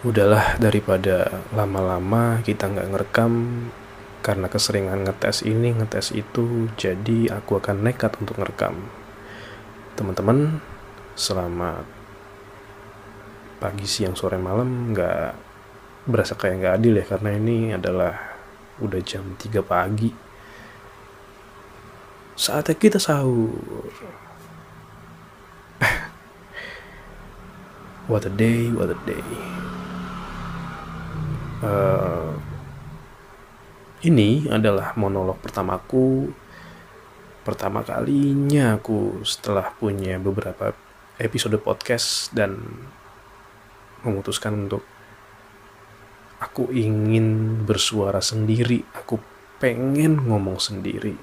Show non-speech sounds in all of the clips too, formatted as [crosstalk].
udahlah daripada lama-lama kita nggak ngerekam karena keseringan ngetes ini ngetes itu jadi aku akan nekat untuk ngerekam. Teman-teman selamat pagi siang sore malam. Nggak berasa kayak nggak adil ya karena ini adalah udah jam 3 pagi. Saatnya kita sahur. [laughs] What a day what a day uh, ini adalah monolog pertamaku pertama kalinya aku setelah punya beberapa episode podcast dan memutuskan untuk aku ingin bersuara sendiri aku pengen ngomong sendiri.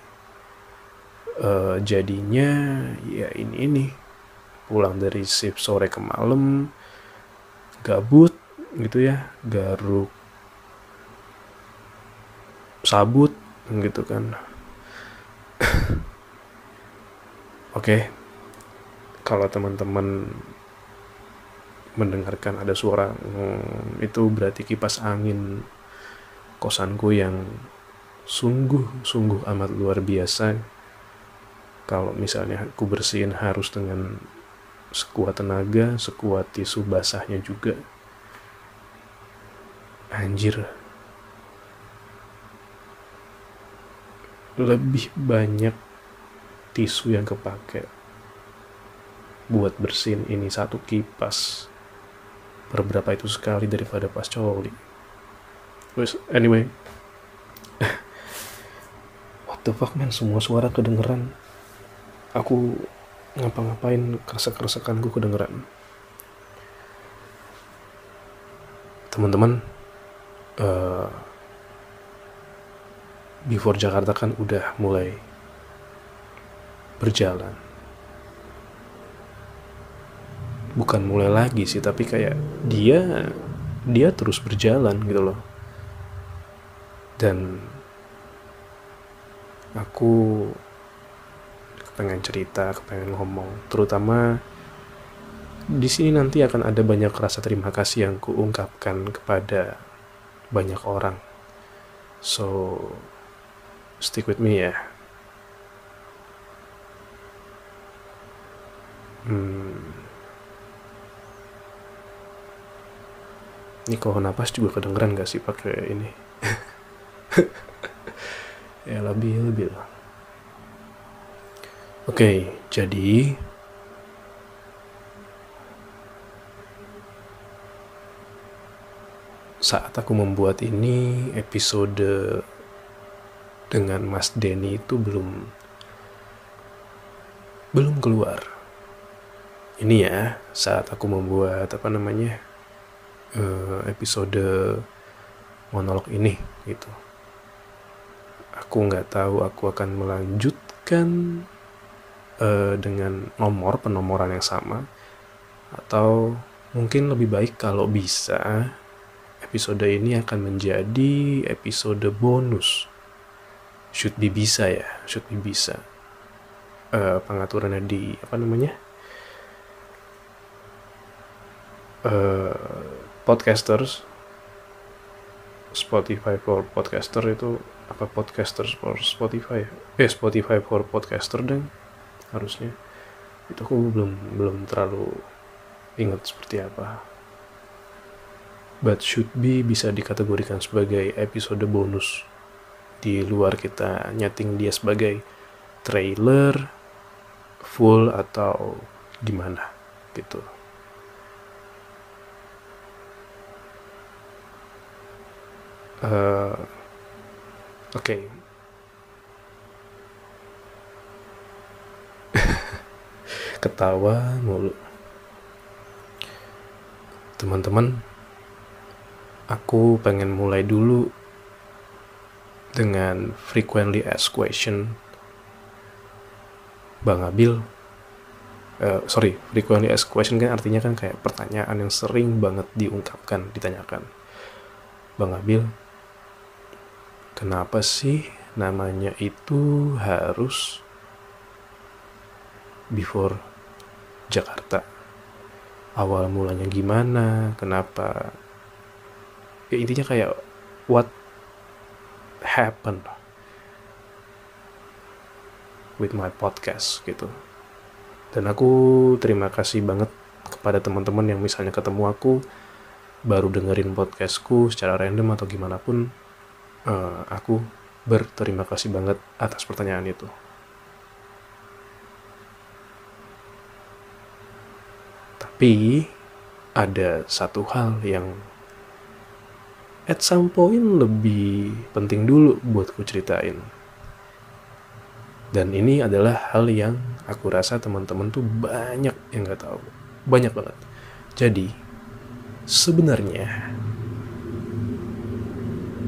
Uh, jadinya ya ini ini pulang dari shift sore ke malam gabut gitu ya garuk sabut gitu kan oke okay. kalau teman-teman mendengarkan ada suara hmm, itu berarti kipas angin kosanku yang sungguh sungguh amat luar biasa kalau misalnya aku bersihin harus dengan sekuat tenaga, sekuat tisu basahnya juga. Anjir. Lebih banyak tisu yang kepake buat bersihin ini satu kipas. Berberapa itu sekali daripada pas coli. Anyway. [laughs] What the fuck man, semua suara kedengeran. Aku ngapa-ngapain keresek-keresekan gue kedengeran teman-teman uh, before Jakarta kan udah mulai berjalan. Bukan mulai lagi sih tapi kayak dia dia terus berjalan gitu loh. Dan aku pengen cerita, pengen ngomong, terutama di sini nanti akan ada banyak rasa terima kasih yang kuungkapkan kepada banyak orang. So, stick with me ya. Hmm. Ini kalau napas juga kedengeran gak sih pakai ini? [laughs] ya lebih lebih lah. Oke, jadi saat aku membuat ini episode dengan Mas Denny itu belum belum keluar. Ini ya saat aku membuat apa namanya uh, episode monolog ini gitu. Aku nggak tahu aku akan melanjutkan uh, dengan nomor penomoran yang sama atau mungkin lebih baik kalau bisa episode ini akan menjadi episode bonus should be bisa ya should be bisa. Uh, pengaturannya di apa namanya? Uh, podcasters. Spotify for podcaster itu apa podcasters for Spotify eh Spotify for podcaster dan harusnya. Itu aku belum belum terlalu ingat seperti apa. But should be bisa dikategorikan sebagai episode bonus di luar kita nyating dia sebagai trailer full atau gimana gitu uh, oke okay. [laughs] ketawa mulu teman-teman aku pengen mulai dulu dengan frequently asked question. Bang Abil uh, sorry frequently asked question kan artinya kan kayak pertanyaan yang sering banget diungkapkan ditanyakan. Bang Abil kenapa sih namanya itu harus before Jakarta. Awal mulanya gimana, kenapa? Ya intinya kayak what happened with my podcast gitu. Dan aku terima kasih banget kepada teman-teman yang misalnya ketemu aku baru dengerin podcastku secara random atau gimana pun uh, aku berterima kasih banget atas pertanyaan itu. Tapi ada satu hal yang at some point lebih penting dulu buat ku ceritain. Dan ini adalah hal yang aku rasa teman-teman tuh banyak yang gak tahu. Banyak banget. Jadi, sebenarnya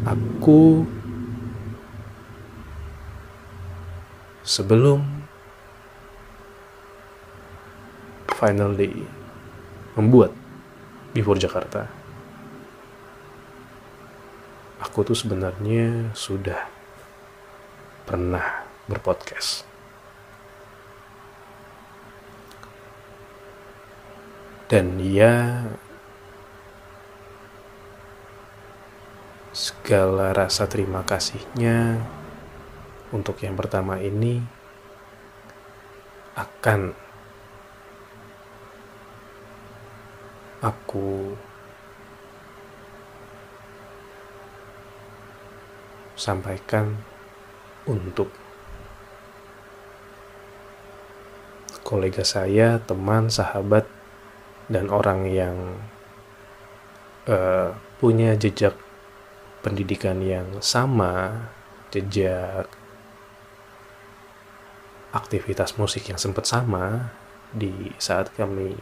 aku sebelum finally membuat Before Jakarta aku tuh sebenarnya sudah pernah berpodcast. Dan ya segala rasa terima kasihnya untuk yang pertama ini akan aku sampaikan untuk kolega saya, teman, sahabat, dan orang yang uh, punya jejak pendidikan yang sama, jejak aktivitas musik yang sempat sama di saat kami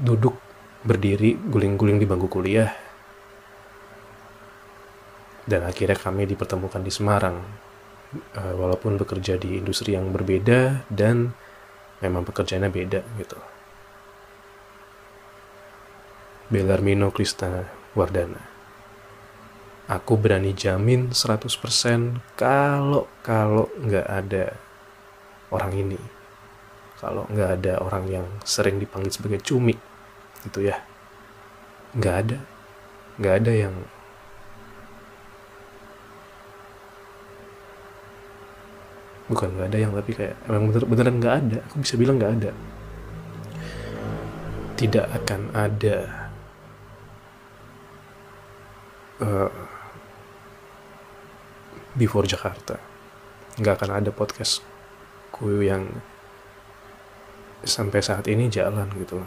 duduk berdiri guling-guling di bangku kuliah dan akhirnya kami dipertemukan di Semarang. Uh, walaupun bekerja di industri yang berbeda dan memang pekerjaannya beda gitu. Belarmino Krista Wardana. Aku berani jamin 100% kalau kalau nggak ada orang ini. Kalau nggak ada orang yang sering dipanggil sebagai cumi gitu ya. Nggak ada. Nggak ada yang bukan nggak ada yang tapi kayak emang bener beneran nggak ada. Aku bisa bilang nggak ada. Tidak akan ada uh, before Jakarta. Nggak akan ada podcastku yang sampai saat ini jalan gitu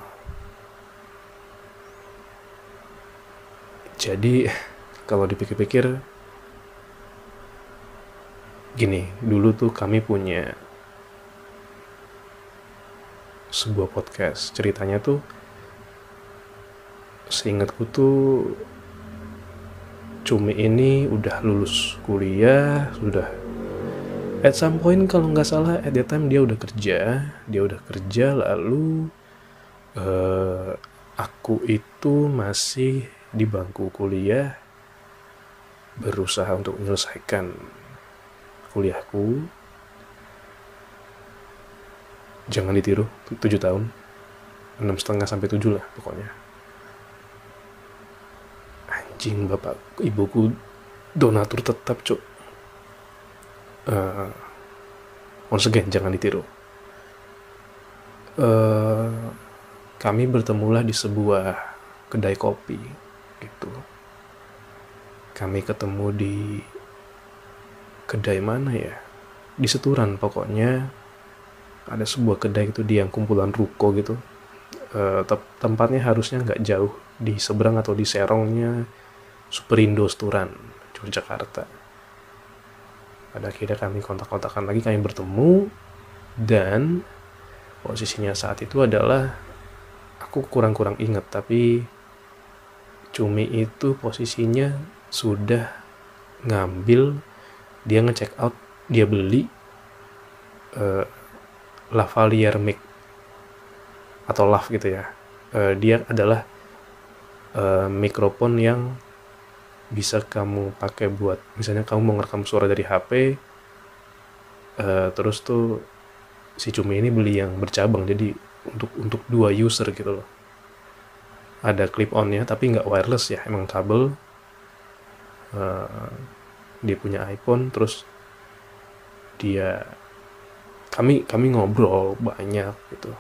jadi [laughs] kalau dipikir-pikir gini dulu tuh kami punya sebuah podcast. Ceritanya tuh seingatku tuh Cumi ini udah lulus kuliah sudah at some point kalau nggak salah at that time dia udah kerja dia udah kerja lalu uh, aku itu masih di bangku kuliah berusaha untuk menyelesaikan kuliahku jangan ditiru 7 tahun enam setengah sampai tujuh lah pokoknya. Anjing bapak ibuku donatur tetap cok uh, once again jangan ditiru. Uh, kami bertemulah di sebuah kedai kopi gitu. Kami ketemu di kedai mana ya? Di Seturan pokoknya. Ada sebuah kedai itu di yang kumpulan ruko gitu. E, tempatnya harusnya nggak jauh di seberang atau di serongnya Superindo Seturan Yogyakarta. Pada akhirnya kami kontak-kontakan lagi kami bertemu dan posisinya saat itu adalah aku kurang-kurang inget tapi Cumi itu posisinya sudah ngambil dia ngecek out dia beli uh, lavalier mic atau lav gitu ya. Uh, dia adalah uh, mikrofon yang bisa kamu pakai buat misalnya kamu mau ngerekam suara dari HP uh, terus tuh si Cumi ini beli yang bercabang jadi untuk untuk dua user gitu loh. Ada clip onnya tapi nggak wireless ya emang kabel. Uh, dia punya iPhone terus dia kami kami ngobrol banyak gitu.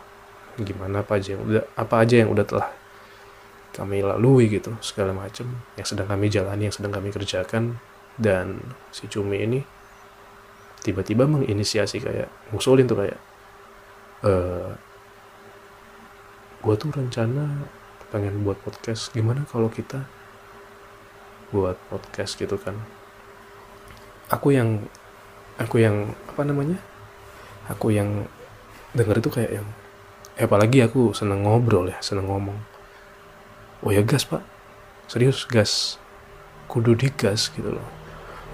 Gimana apa aja yang udah apa aja yang udah telah kami lalui gitu segala macam yang sedang kami jalani yang sedang kami kerjakan. Dan si cumi ini tiba-tiba menginisiasi kayak ngusulin tuh kayak e, eh, gue tuh rencana pengen buat podcast. Gimana kalau kita buat podcast gitu kan aku yang aku yang apa namanya? Aku yang denger itu kayak yang eh, apalagi aku seneng ngobrol ya seneng ngomong. Oh ya gas pak. Serius gas. Kudu digas gitu loh.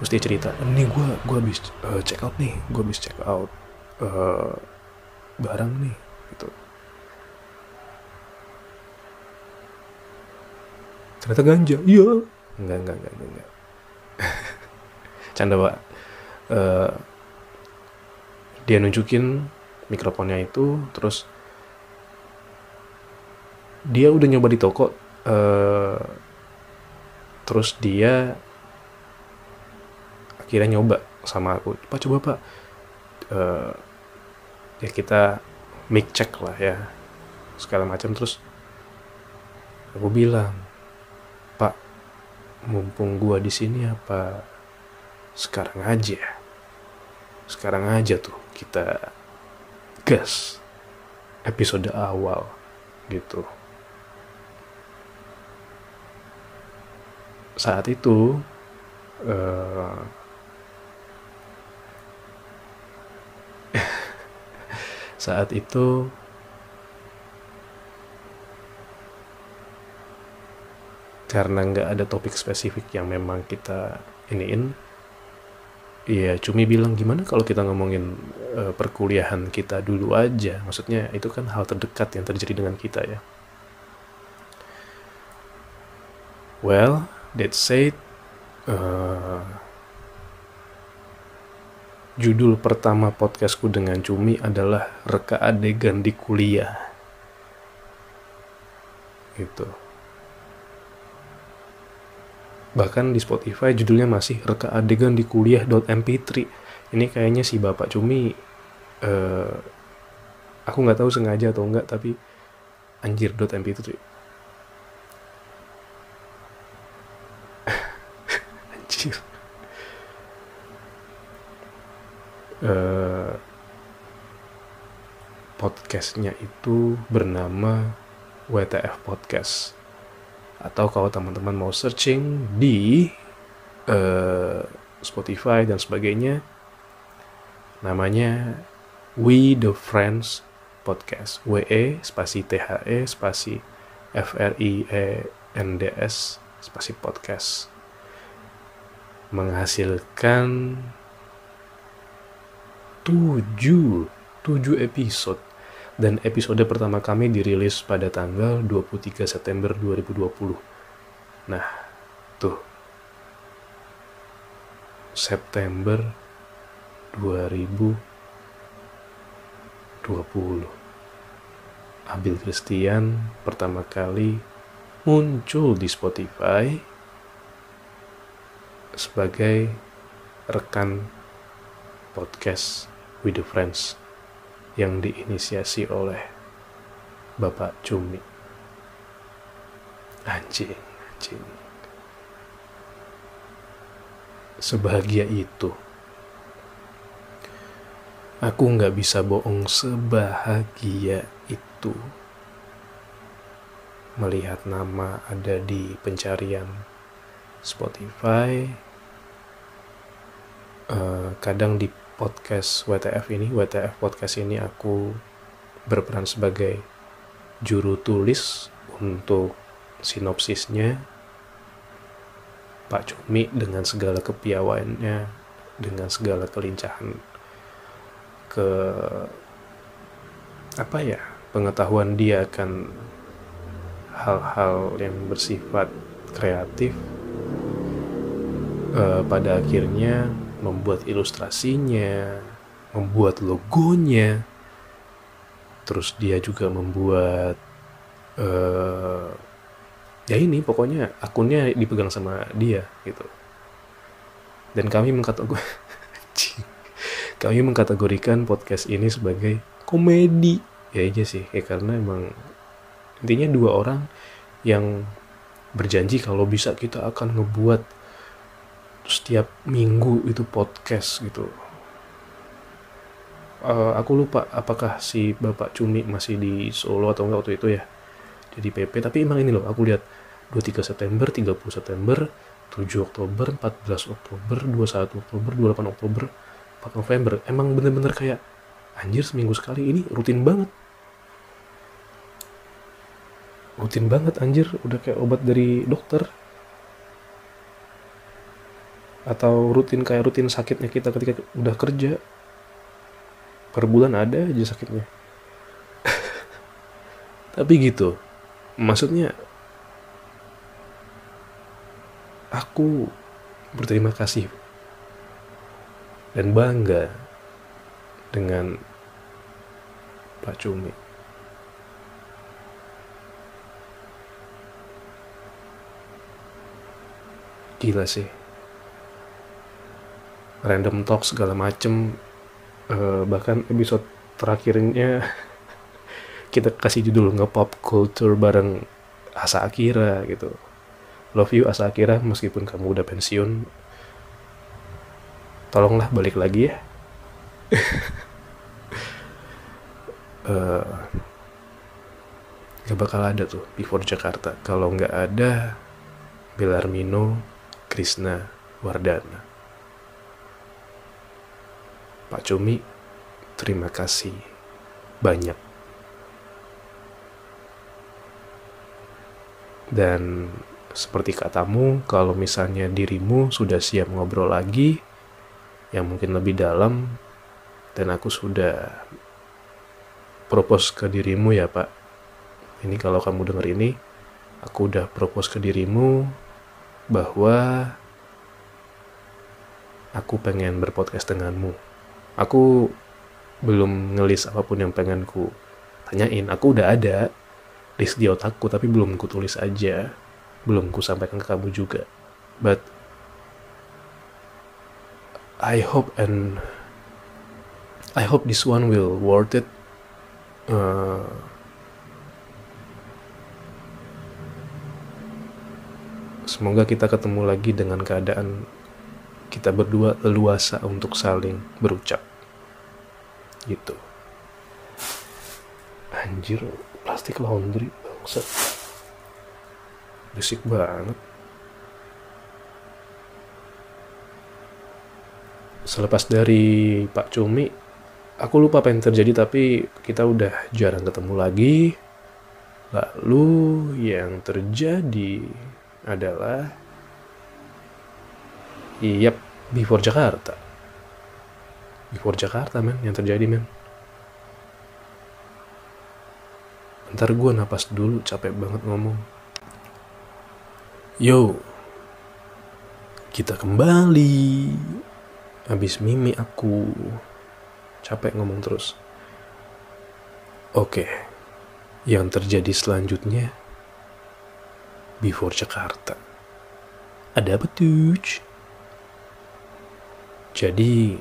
Dia cerita ini gue gue habis uh, check out nih gue habis check out uh, barang nih gitu. Ternyata ganja. Iya. Enggak enggak enggak, enggak. [laughs] canda pak. Uh, dia nunjukin mikrofonnya itu terus dia udah nyoba di toko uh, terus dia akhirnya nyoba sama aku. Pak coba pak. Uh, ya kita mic check lah ya segala macam. Terus aku bilang mumpung gua di sini apa sekarang aja. Sekarang aja tuh kita gas episode awal gitu. Saat itu uh, [laughs] saat itu karena nggak ada topik spesifik yang memang kita iniin Iya, cumi bilang gimana kalau kita ngomongin uh, perkuliahan kita dulu aja. Maksudnya itu kan hal terdekat yang terjadi dengan kita ya. Well, that said, uh, judul pertama podcastku dengan Cumi adalah reka adegan di kuliah. Gitu Bahkan di Spotify judulnya masih reka adegan di kuliah.mp3. Ini kayaknya si Bapak Cumi uh, aku nggak tahu sengaja atau enggak tapi anjir.mp3. anjir. Uh, [laughs] podcastnya itu bernama WTF Podcast atau kalau teman-teman mau searching di uh, Spotify dan sebagainya namanya We the Friends Podcast. WE spasi THE spasi F R I E N D S spasi podcast. Menghasilkan tujuh tujuh episode dan episode pertama kami dirilis pada tanggal 23 September 2020. Nah, tuh. September 2020. Abil Christian pertama kali muncul di Spotify sebagai rekan podcast with the friends yang diinisiasi oleh Bapak Cumi. Anjing, anjing. Sebahagia itu. Aku nggak bisa bohong sebahagia itu. Melihat nama ada di pencarian Spotify, uh, kadang di podcast WTF ini, WTF podcast ini aku berperan sebagai juru tulis untuk sinopsisnya. Pak Cumi dengan segala kepiawaannya, dengan segala kelincahan ke apa ya pengetahuan dia akan hal-hal yang bersifat kreatif uh, pada akhirnya membuat ilustrasinya, membuat logonya, terus dia juga membuat uh, ya ini pokoknya akunnya dipegang sama dia gitu. Dan kami mengkategorikan [laughs] kami mengkategorikan podcast ini sebagai komedi. Ya aja sih ya karena emang intinya dua orang yang berjanji kalau bisa kita akan ngebuat setiap minggu itu podcast gitu. Uh, aku lupa apakah si bapak Cumi masih di Solo atau enggak waktu itu ya. Jadi PP tapi emang ini loh aku lihat 23 September 30 September 7 Oktober 14 Oktober 21 Oktober 28 Oktober 4 November. Emang bener-bener kayak anjir seminggu sekali ini rutin banget. Rutin banget anjir. Udah kayak obat dari dokter atau rutin kayak rutin sakitnya kita ketika udah kerja per bulan ada aja sakitnya [laughs] tapi gitu maksudnya aku berterima kasih dan bangga dengan Pak Cumi. Gila sih. Random talk segala macem. Uh, bahkan episode terakhirnya [laughs] kita kasih judul nge-pop culture bareng Asa Akira gitu. Love you Asa Akira meskipun kamu udah pensiun. Tolonglah balik lagi ya. Uh, [laughs] gak bakal ada tuh before Jakarta. Kalau nggak ada Belarmino Krishna Wardana Pak Cumi terima kasih banyak dan seperti katamu, kalau misalnya dirimu sudah siap ngobrol lagi, yang mungkin lebih dalam, dan aku sudah propose ke dirimu ya pak. Ini kalau kamu dengar ini, aku udah propose ke dirimu bahwa aku pengen berpodcast denganmu. Aku belum ngelis apa pun yang pengen ku tanyain. Aku udah ada list di otakku, tapi belum ku tulis aja belum ku sampaikan ke kamu juga. But I hope and I hope this one will worth it. Uh, semoga kita ketemu lagi dengan keadaan kita berdua leluasa untuk saling berucap. Gitu. Anjir, plastik laundry bangsat berisik banget selepas dari Pak Cumi aku lupa apa yang terjadi tapi kita udah jarang ketemu lagi lalu yang terjadi adalah Yap, before Jakarta. Before Jakarta, men, yang terjadi, men. Ntar gue napas dulu, capek banget ngomong. Yo, kita kembali. Habis mimi aku capek ngomong terus. Oke, yang terjadi selanjutnya before Jakarta. Ada apa tuh? Jadi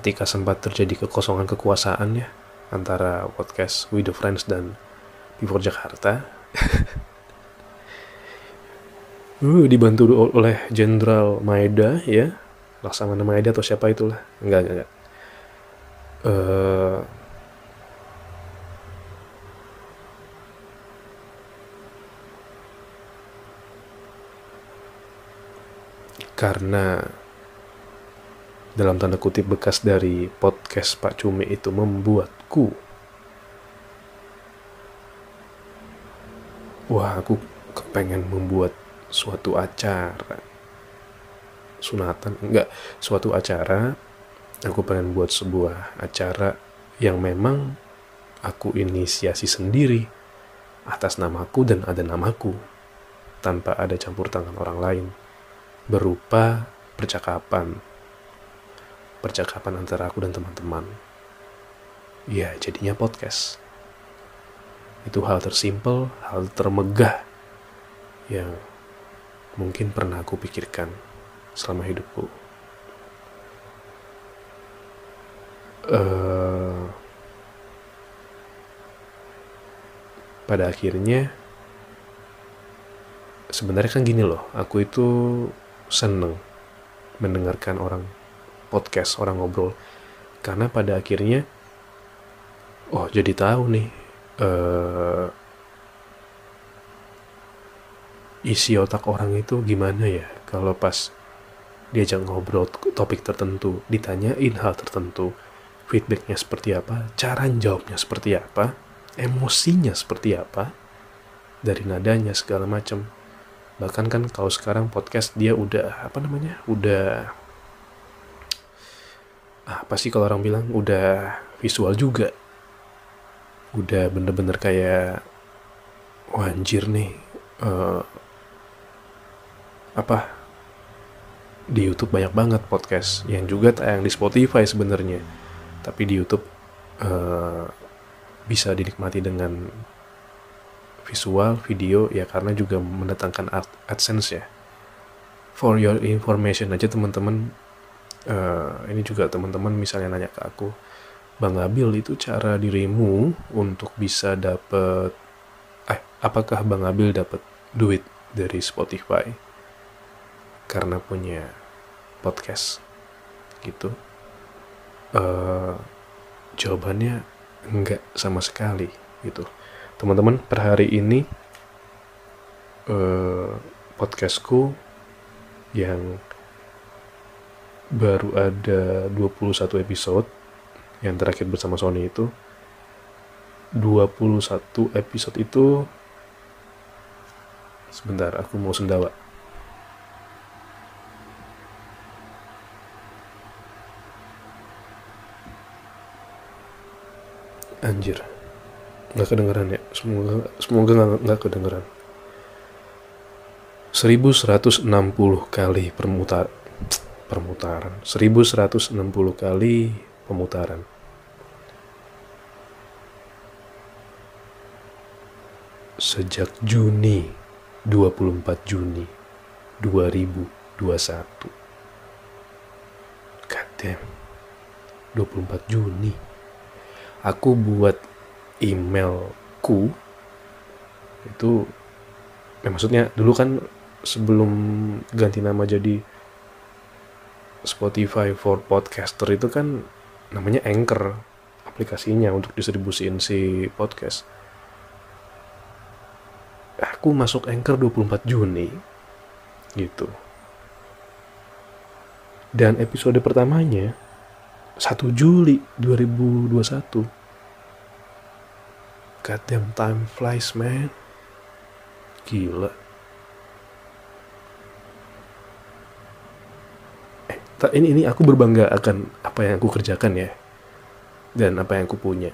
ketika sempat terjadi kekosongan kekuasaan ya antara podcast We The Friends dan before Jakarta. [laughs] Uh, dibantu oleh Jenderal Maeda ya. Laksamana Maeda atau siapa itulah. Enggak enggak, enggak. Uh, karena dalam tanda kutip bekas dari podcast Pak Cumi itu membuatku. Wah aku kepengen membuat suatu acara. Sunatan enggak suatu acara. Aku pengen buat sebuah acara yang memang aku inisiasi sendiri atas namaku dan ada namaku tanpa ada campur tangan orang lain. Berupa percakapan percakapan antara aku dan teman-teman. Ya jadinya podcast. Itu hal tersimpel hal termegah yang mungkin pernah aku pikirkan selama hidupku. Uh, pada akhirnya sebenarnya kan gini loh aku itu seneng mendengarkan orang podcast orang ngobrol. Karena pada akhirnya oh jadi tahu nih uh, isi otak orang itu gimana ya? Kalau pas diajak ngobrol topik tertentu ditanyain hal tertentu feedbacknya seperti apa cara jawabnya seperti apa emosinya seperti apa dari nadanya segala macam. Bahkan kan kalau sekarang podcast dia udah apa namanya udah apa sih kalau orang bilang? Udah visual juga. Udah bener-bener kayak wah nih uh, apa? Di YouTube banyak banget podcast yang juga tayang di Spotify sebenarnya. Tapi di YouTube uh, bisa dinikmati dengan visual, video ya karena juga mendatangkan AdSense ya. For your information aja teman-teman, uh, ini juga teman-teman misalnya nanya ke aku, Bang Abil itu cara dirimu untuk bisa dapet, eh apakah Bang Abil dapat duit dari Spotify karena punya podcast gitu? Uh, jawabannya enggak sama sekali gitu teman-teman per hari ini uh, podcastku yang baru ada 21 episode yang terakhir bersama Sony itu. 21 episode itu sebentar aku mau sendawa. Anjir nggak kedengeran ya? Semoga semoga nggak nggak kedengeran. 1160 kali permutar permutaran. 1160 kali pemutaran. Sejak Juni 24 Juni 2021 God damn 24 Juni. Aku buat emailku itu ya maksudnya dulu kan sebelum ganti nama jadi Spotify for podcaster itu kan namanya Anchor aplikasinya untuk distribusiin si podcast. Aku masuk Anchor 24 Juni gitu. Dan episode pertamanya 1 Juli 2021 goddamn time flies man. Gila ini ini aku berbangga akan apa yang aku kerjakan ya. Dan apa yang aku punya.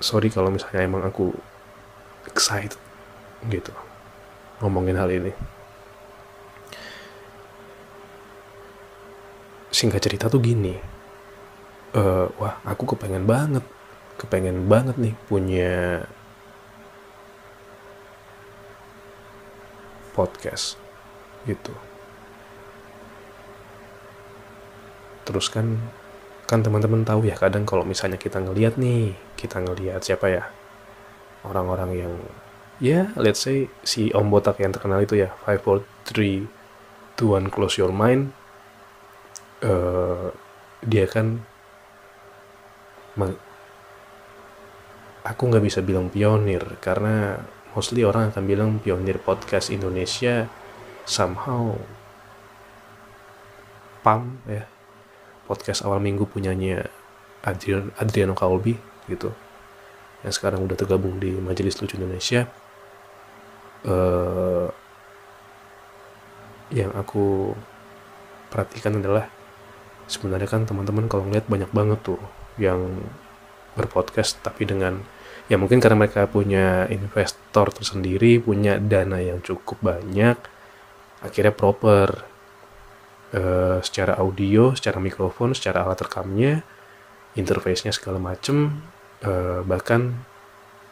Sorry kalau misalnya emang aku excited gitu. Ngomongin hal ini. Singkat cerita tuh gini. Uh, wah aku kepengen banget kepengen banget nih punya podcast gitu terus kan kan teman-teman tahu ya kadang kalau misalnya kita ngelihat nih kita ngelihat siapa ya? Orang-orang yang ya let's say si om botak yang terkenal itu ya five four three two one close your mind. Uh, dia kan aku nggak bisa bilang pionir karena mostly orang akan bilang pionir podcast Indonesia somehow pam ya podcast awal minggu punyanya Adrian, Adriano Kalbi gitu. Yang sekarang udah tergabung di Majelis Lucu Indonesia. Uh, yang aku perhatikan adalah sebenarnya kan teman-teman kalau ngeliat banyak banget tuh yang berpodcast tapi dengan ya mungkin karena mereka punya investor tersendiri punya dana yang cukup banyak akhirnya proper uh, secara audio secara mikrofon secara alat rekamnya interface-nya segala macem uh, bahkan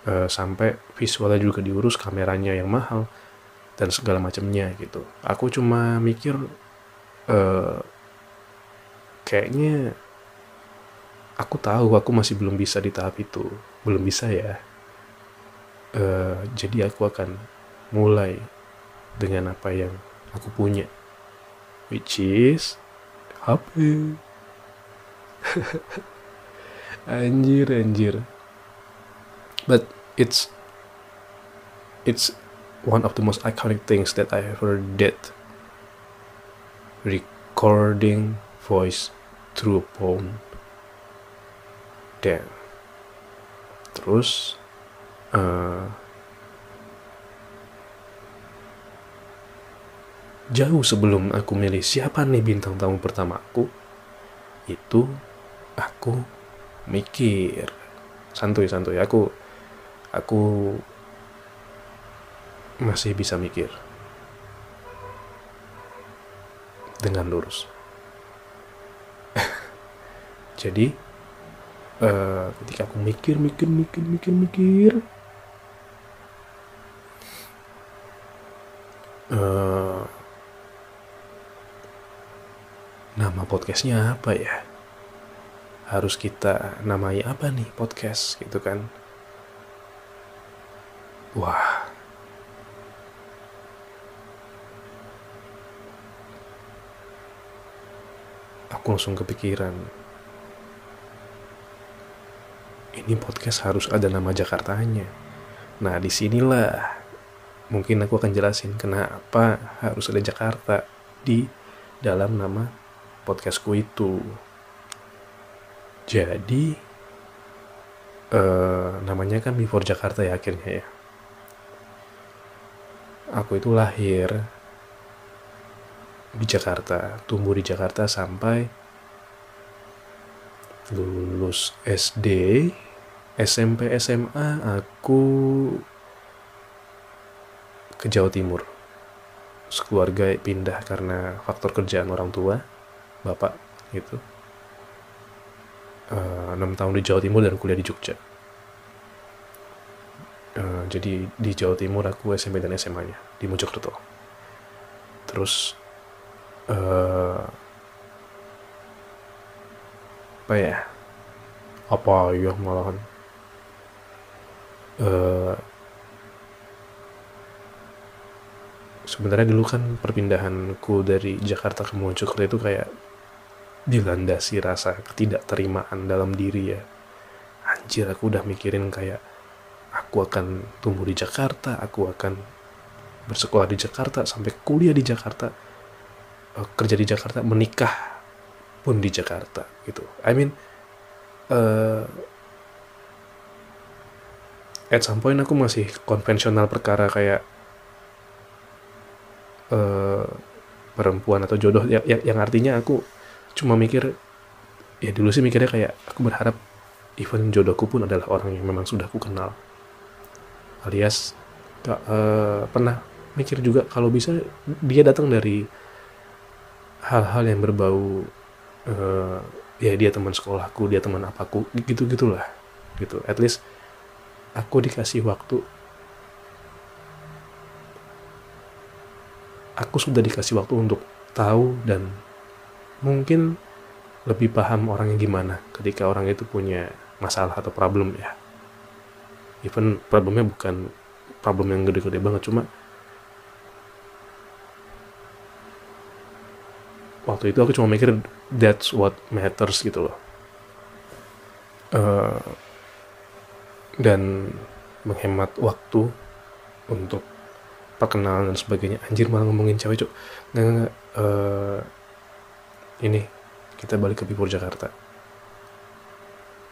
uh, sampai visualnya juga diurus kameranya yang mahal dan segala macamnya gitu. Aku cuma mikir uh, kayaknya aku tahu aku masih belum bisa di tahap itu. Belum bisa ya. Uh, jadi aku akan mulai dengan apa yang aku punya which is? HP [laughs] anjir anjir. But it's it's one of the most iconic things that I ever did. Recording voice through a phone. Dan terus uh, jauh sebelum aku milih siapa nih bintang tamu pertamaku itu aku mikir. Santuy santuy. Aku aku masih bisa mikir. Dengan lurus. [laughs] Jadi uh, ketika aku mikir mikir mikir mikir mikir uh, nama podcastnya apa ya? Harus kita namai apa nih podcast gitu kan? Wah. Aku langsung kepikiran. Ini podcast harus ada nama Jakartanya. Nah, di sinilah mungkin aku akan jelasin kenapa harus ada Jakarta di dalam nama podcastku itu. Jadi, uh, namanya kan Before Jakarta ya akhirnya ya. Aku itu lahir di Jakarta, tumbuh di Jakarta sampai lulus SD SMP SMA aku ke Jawa Timur sekeluarga pindah karena faktor kerjaan orang tua bapak gitu. Eh, enam uh, tahun di Jawa Timur dan kuliah di Jogja. Uh, jadi di Jawa Timur aku SMP dan SMA nya di Mojokerto. Terus uh, apa ya? Apa ya malahan? Uh, sebenarnya dulu kan perpindahanku dari Jakarta ke Mojokerto itu kayak dilandasi rasa ketidakterimaan dalam diri ya. Anjir aku udah mikirin kayak aku akan tumbuh di Jakarta aku akan bersekolah di Jakarta sampai kuliah di Jakarta uh, kerja di Jakarta menikah pun di Jakarta gitu. I mean uh, at some point aku masih konvensional perkara kayak uh, perempuan atau jodoh. Yang, yang, yang artinya aku cuma mikir ya dulu sih mikirnya kayak aku berharap even jodohku pun adalah orang yang memang sudah aku kenal. Alias gak, uh, pernah mikir juga kalau bisa dia datang dari hal-hal yang berbau uh, ya dia teman sekolahku dia teman apaku gitu gitulah gitu. At least aku dikasih waktu. Aku sudah dikasih waktu untuk tahu dan mungkin lebih paham orangnya gimana ketika orang itu punya masalah atau problem ya. Even problemnya bukan problem yang gede-gede banget cuma waktu itu aku cuma mikir that's what matters gitu loh. Uh, dan menghemat waktu untuk perkenalan dan sebagainya. Anjir malah ngomongin cewek cuk. Nggak nggak uh, ini kita balik ke Bipur Jakarta.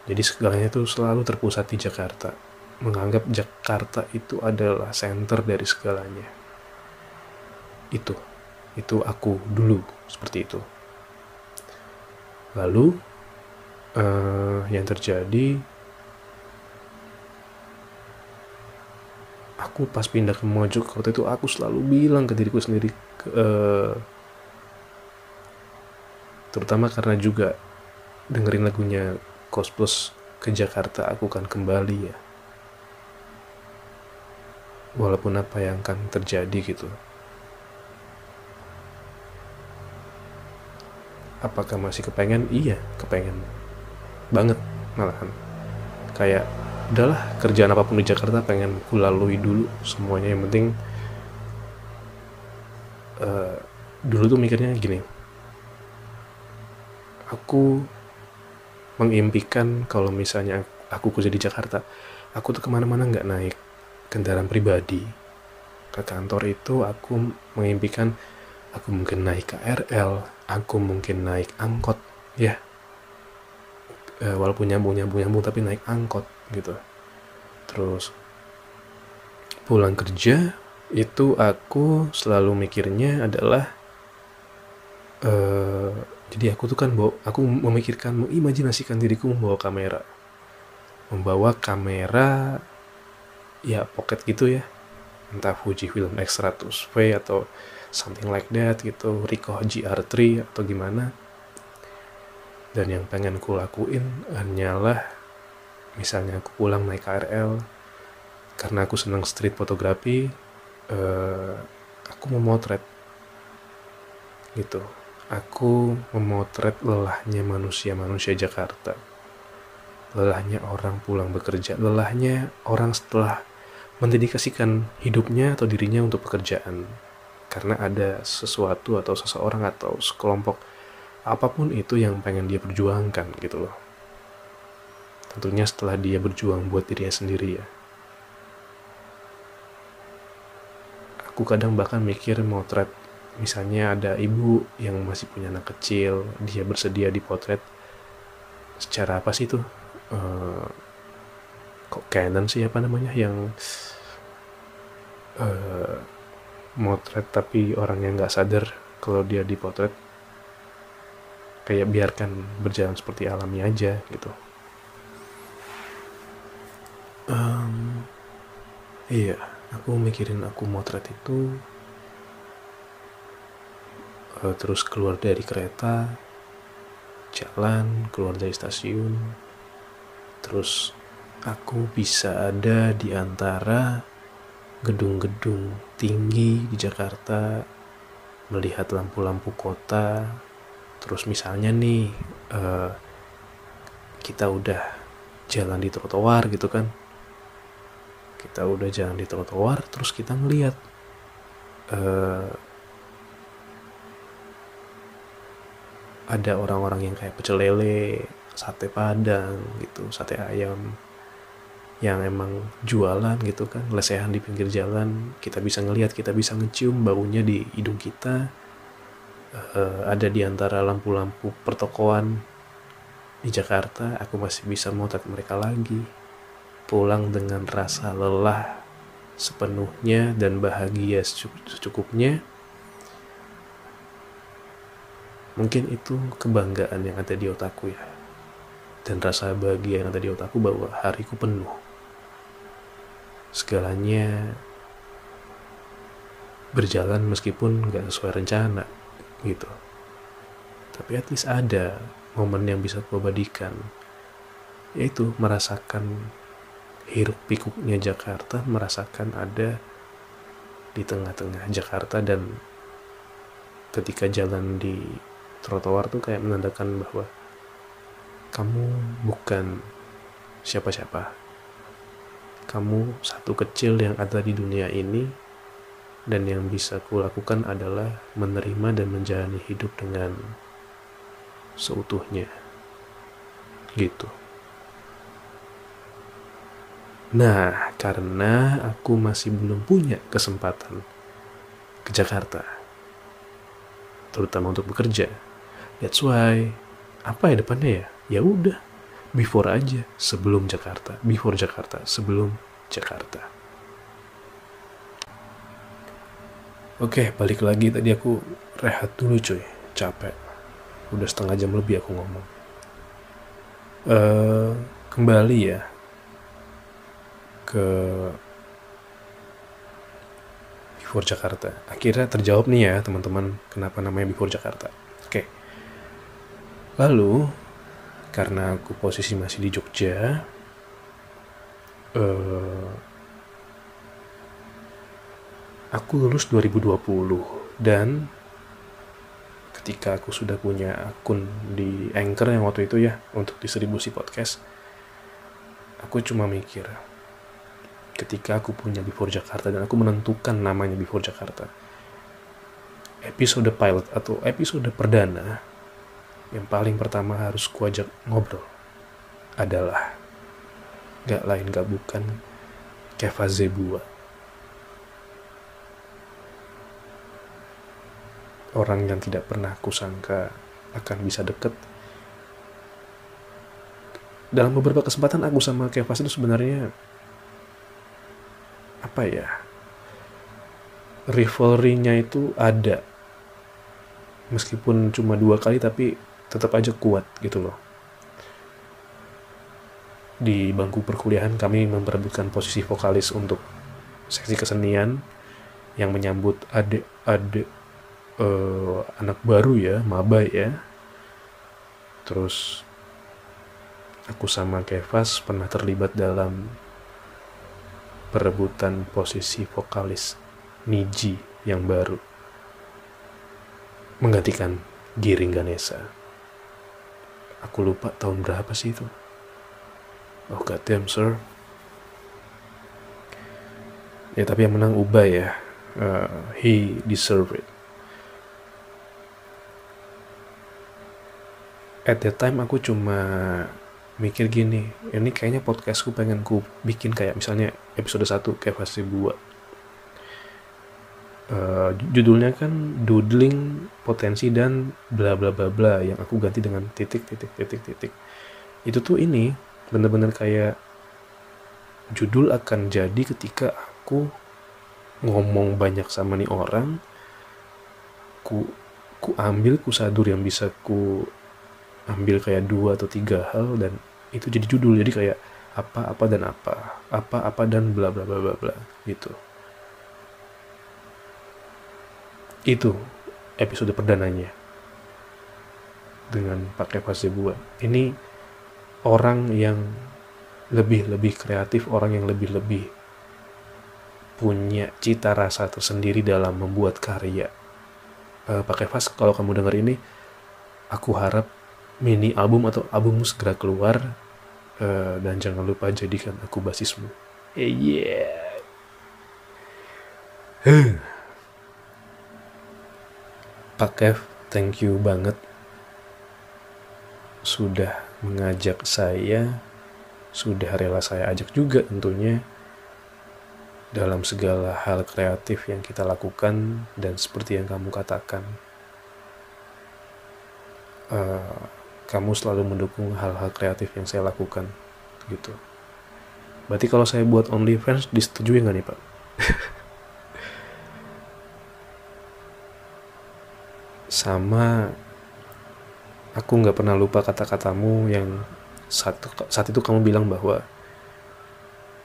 Jadi segalanya itu selalu terpusat di Jakarta. Menganggap Jakarta itu adalah center dari segalanya. Itu itu aku dulu seperti itu. Lalu uh, yang terjadi aku pas pindah ke Mojok waktu itu aku selalu bilang ke diriku sendiri uh, terutama karena juga dengerin lagunya Kos Plus ke Jakarta aku kan kembali ya. Walaupun apa yang akan terjadi gitu. Apakah masih kepengen? Iya kepengen banget malahan. Kayak udahlah kerjaan apa pun di Jakarta pengen ku lalui dulu semuanya. Yang penting uh, dulu tuh mikirnya gini aku mengimpikan kalau misalnya aku kerja di Jakarta aku tuh ke mana-mana nggak naik kendaraan pribadi. Ke kantor itu aku mengimpikan aku mungkin naik KRL aku mungkin naik angkot ya. E, walaupun nyambung nyambung nyambung tapi naik angkot gitu. Terus pulang kerja itu aku selalu mikirnya adalah uh, jadi aku tuh kan bawa, aku memikirkan mengimajinasikan diriku membawa kamera. Membawa kamera ya pocket gitu ya. Entah Fujifilm X100V atau something like that gitu Ricoh GR3 atau gimana. Dan yang pengen ku lakuin hanyalah misalnya aku pulang naik KRL karena aku senang street fotografi uh, aku memotret. Gitu aku memotret lelahnya manusia-manusia Jakarta lelahnya orang pulang bekerja, lelahnya orang setelah mendedikasikan hidupnya atau dirinya untuk pekerjaan. Karena ada sesuatu atau seseorang atau sekelompok apa pun itu yang pengen dia perjuangkan gitu loh. Tentunya setelah dia berjuang buat dirinya sendiri ya. Aku kadang bahkan mikir motret misalnya ada ibu yang masih punya anak kecil, dia bersedia dipotret. Secara apa sih tuh? Uh, kok Canon sih apa namanya? Yang uh, motret tapi orangnya nggak sadar kalau dia dipotret. Kayak biarkan berjalan seperti alami aja gitu. Um, iya aku mikirin aku motret itu terus keluar dari kereta jalan keluar dari stasiun Terus aku bisa ada di antara gedung-gedung tinggi di Jakarta, melihat lampu-lampu kota. Terus misalnya nih uh, kita udah jalan di trotoar gitu kan. Kita udah jalan di trotoar, terus kita ngeliat uh, ada orang-orang yang kayak pecel lele sate padang gitu sate ayam yang emang jualan gitu kan lesehan di pinggir jalan kita bisa ngelihat kita bisa ngecium baunya di hidung kita. Uh, ada di antara lampu-lampu pertokoan di Jakarta aku masih bisa motret mereka lagi. Pulang dengan rasa lelah sepenuhnya dan bahagia secukupnya mungkin itu kebanggaan yang ada di otakku ya dan rasa bahagia yang ada di otakku bahwa hariku penuh. Segalanya berjalan meskipun nggak sesuai rencana gitu. Tapi at least ada momen yang bisa aku abadikan yaitu merasakan hiruk pikuknya Jakarta, merasakan ada di tengah-tengah Jakarta dan ketika jalan di trotoar tuh kayak menandakan bahwa kamu bukan siapa-siapa. Kamu satu kecil yang ada di dunia ini dan yang bisa kulakukan adalah menerima dan menjalani hidup dengan seutuhnya. Gitu. Nah, karena aku masih belum punya kesempatan ke Jakarta, terutama untuk bekerja. That's why, apa ya depannya ya? ya udah before aja sebelum Jakarta before Jakarta sebelum Jakarta oke balik lagi tadi aku rehat dulu cuy capek udah setengah jam lebih aku ngomong uh, kembali ya ke Before Jakarta. Akhirnya terjawab nih ya teman-teman kenapa namanya Before Jakarta. Oke. Lalu karena aku posisi masih di Jogja uh, aku lulus 2020 dan ketika aku sudah punya akun di Anchor yang waktu itu ya untuk distribusi podcast aku cuma mikir ketika aku punya Before Jakarta dan aku menentukan namanya Before Jakarta episode pilot atau episode perdana yang paling pertama harus kuajak ngobrol adalah gak lain gak bukan Keva Zebua orang yang tidak pernah kusangka akan bisa deket. Dalam beberapa kesempatan aku sama Kevas itu sebenarnya apa ya? Rivalry-nya itu ada. Meskipun cuma dua kali tapi tetap aja kuat gitu loh. Di bangku perkuliahan kami memperebutkan posisi vokalis untuk seksi kesenian yang menyambut adik-adik uh, anak baru ya, maba ya. Terus aku sama Kevas pernah terlibat dalam perebutan posisi vokalis Niji yang baru menggantikan Giring Ganesa. Aku lupa tahun berapa sih itu. Oh goddamn sir. Ya tapi yang menang Ubay ya. Uh, he deserve it. at that time aku cuma mikir gini ini kayaknya podcastku pengen ku bikin kayak misalnya episode 1 kayak fase buat uh, judulnya kan doodling potensi dan bla bla bla bla yang aku ganti dengan titik titik titik titik. Itu tuh ini bener-bener kayak judul akan jadi ketika aku ngomong banyak sama nih orang ku ku ambil ku sadur yang bisa ku ambil kayak dua atau tiga hal dan itu jadi judul. Jadi kayak apa apa dan apa apa apa dan bla bla bla bla bla gitu itu episode perdananya dengan pakai fase buat ini orang yang lebih lebih kreatif orang yang lebih lebih punya cita rasa tersendiri dalam membuat karya uh, pakai fast kalau kamu dengar ini aku harap mini album atau album segera keluar uh, dan jangan lupa jadikan aku basismu. Eh, yeah. Huh. Pak Kev, thank you banget sudah mengajak saya, sudah rela saya ajak juga tentunya dalam segala hal kreatif yang kita lakukan dan seperti yang kamu katakan. Uh, kamu selalu mendukung hal-hal kreatif yang saya lakukan gitu berarti kalau saya buat OnlyFans disetujui nggak nih pak [laughs] sama aku nggak pernah lupa kata-katamu yang saat, saat itu kamu bilang bahwa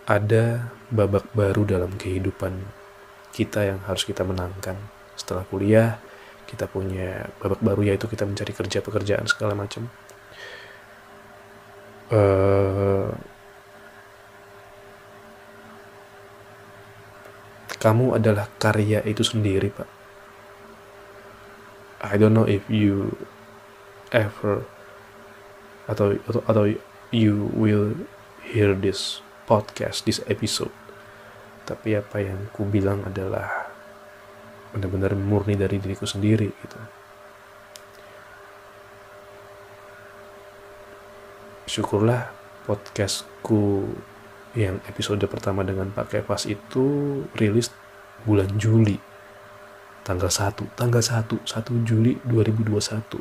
ada babak baru dalam kehidupan kita yang harus kita menangkan. Setelah kuliah kita punya babak baru yaitu kita mencari kerja pekerjaan segala macam. Uh, kamu adalah karya itu sendiri pak I don't know if you ever atau atau, atau you will hear this podcast this episode. Tapi apa yang ku bilang adalah benar-benar murni dari diriku sendiri gitu. Syukurlah podcastku yang episode pertama dengan Pak Kevas itu rilis bulan Juli tanggal 1 tanggal 1 1 Juli 2021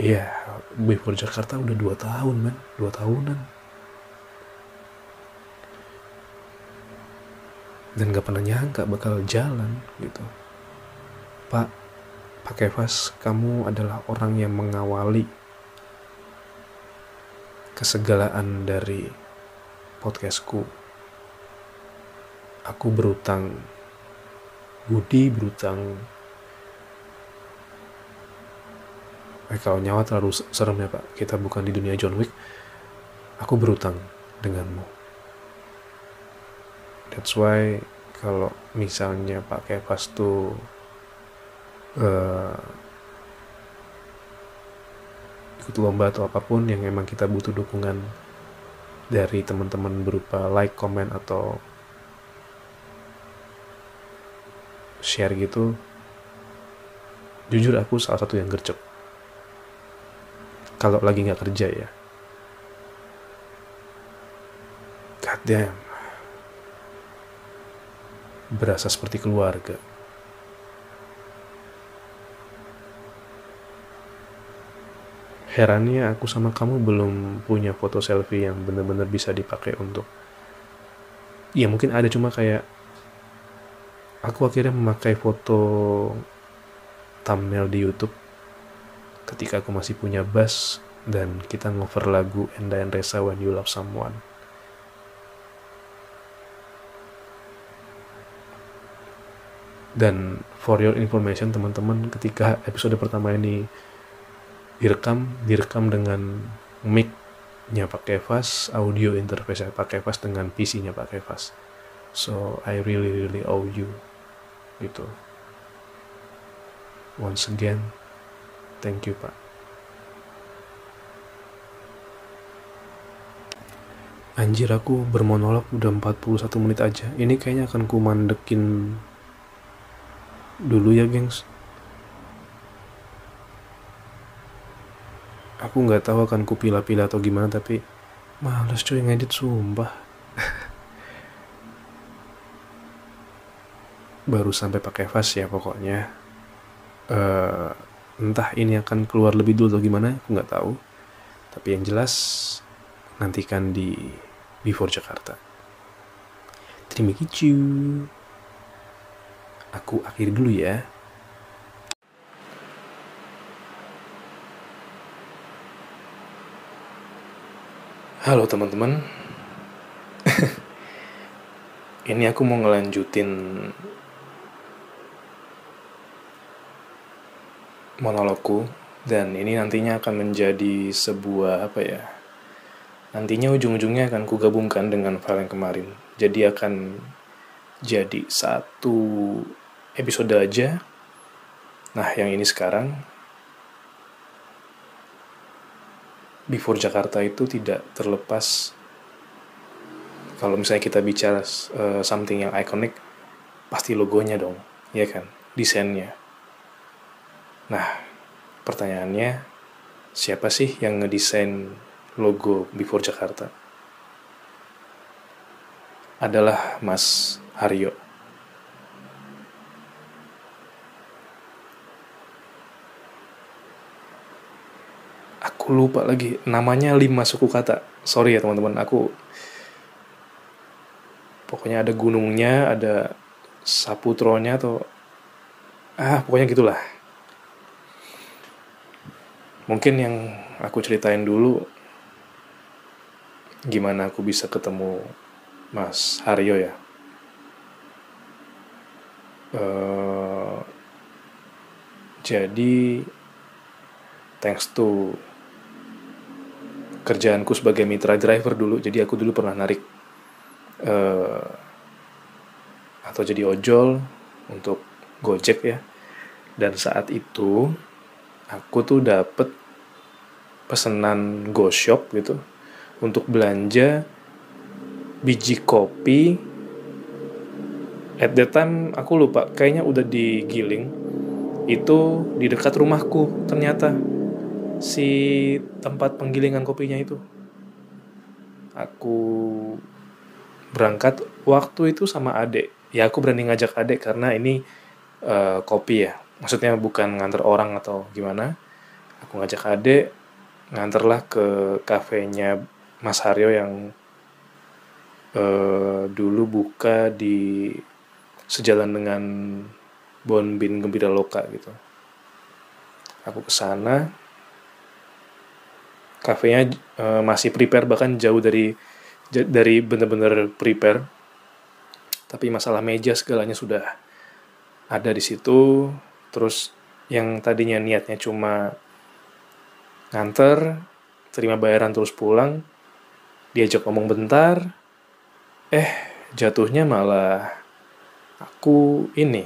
iya Before Jakarta udah 2 tahun man 2 tahunan. Dan gak pernah nyangka bakal jalan gitu. Pak Pak Kevas kamu adalah orang yang mengawali kesegalaan dari podcastku. Aku berutang budi berutang eh kalau nyawa terlalu serem ya pak. Kita bukan di dunia John Wick. Aku berutang denganmu. That's why kalau misalnya pakai pas tuh uh, ikut lomba atau apa pun yang emang kita butuh dukungan dari teman-teman berupa like, comment atau share gitu jujur aku salah satu yang gercep. Kalau lagi nggak kerja ya. God damn berasa seperti keluarga. Herannya aku sama kamu belum punya foto selfie yang bener-bener bisa dipakai untuk ya mungkin ada cuma kayak aku akhirnya memakai foto thumbnail di YouTube ketika aku masih punya bass dan kita ngover lagu Enda and Resa When You Love Someone. Dan for your information teman-teman ketika episode pertama ini direkam, direkam dengan mic-nya pakai fast, audio interface pakai fast dengan PC-nya pakai fast. So I really really owe you gitu. Once again thank you pak. Anjir aku bermonolog udah 41 menit aja. Ini kayaknya akan ku mandekin dulu ya gengs. Aku nggak tahu akan ku pilih-pilih atau gimana tapi males cuy ngedit sumpah [laughs] baru sampai pakai fast ya pokoknya. Uh, entah ini akan keluar lebih dulu atau gimana aku nggak tahu. Tapi yang jelas nantikan di Before Jakarta. Terima kasih. Aku akhiri dulu ya. Halo teman-teman. [laughs] Ini aku mau ngelanjutin monologku dan ini nantinya akan menjadi sebuah apa ya nantinya ujung-ujungnya akan kugabungkan dengan file yang kemarin. Jadi akan jadi satu episode aja. Nah yang ini sekarang. Before Jakarta itu tidak terlepas. Kalau misalnya kita bicara uh, something yang iconic pasti logonya dong ya kan? Desainnya Nah, pertanyaannya, siapa sih yang ngedesain logo Before Jakarta? Adalah Mas Haryo. Aku lupa lagi, namanya lima suku kata. Sorry ya teman-teman, aku pokoknya ada gunungnya, ada saputronya atau ah pokoknya gitulah mungkin yang aku ceritain dulu gimana aku bisa ketemu Mas Haryo ya? Uh, jadi thanks to kerjaanku sebagai mitra driver dulu jadi aku dulu pernah narik uh, atau jadi ojol untuk Gojek ya. Dan saat itu aku tuh dapet pesanan go shop gitu untuk belanja biji kopi. At that time aku lupa kayaknya udah digiling. Itu di dekat rumahku ternyata si tempat penggilingan kopinya itu. Aku berangkat waktu itu sama adek ya aku berani ngajak adek karena ini uh, kopi ya maksudnya bukan nganter orang atau gimana. Aku ngajak adek nganterlah ke kafenya Mas Haryo yang uh, dulu buka di sejalan dengan Bon Bin Gembira Loka gitu. Aku ke sana. Kafenya uh, masih prepare bahkan jauh dari dari bener-bener prepare. Tapi masalah meja segalanya sudah ada di situ terus yang tadinya niatnya cuma nganter terima bayaran terus pulang diajak ngomong bentar eh jatuhnya malah aku ini.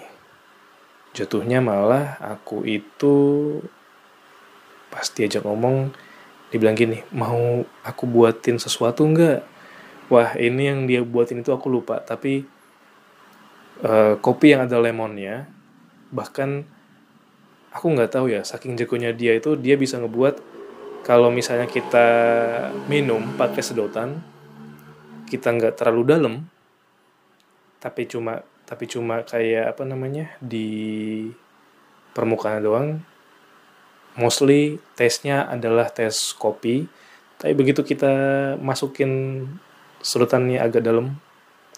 Jatuhnya malah aku itu pasti diajak ngomong dibilang gini mau aku buatin sesuatu nggak? Wah ini yang dia buatin itu aku lupa tapi uh, kopi yang ada lemonnya bahkan aku nggak tahu ya saking jagonya dia itu dia bisa ngebuat kalau misalnya kita minum pakai sedotan kita nggak terlalu dalam tapi cuma tapi cuma kayak apa namanya di permukaan doang. Mostly tesnya adalah tes kopi tapi begitu kita masukin sedotannya agak dalam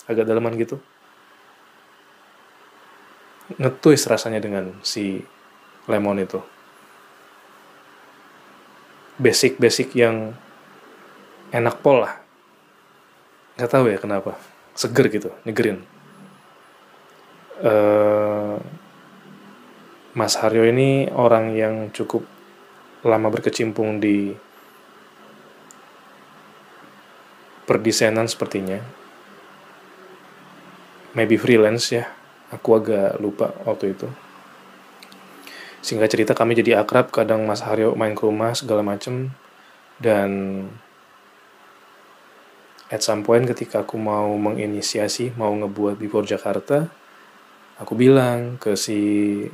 agak dalaman gitu ngetuis rasanya dengan si lemon itu basic-basic yang enak pol lah nggak tahu ya kenapa seger gitu nyegerin uh, Mas Haryo ini orang yang cukup lama berkecimpung di perdesainan sepertinya. Maybe freelance ya. Aku agak lupa waktu itu. Singkat cerita kami jadi akrab, kadang Mas Haryo main ke rumah segala macem. Dan at some point ketika aku mau menginisiasi, mau ngebuat Before Jakarta, aku bilang ke si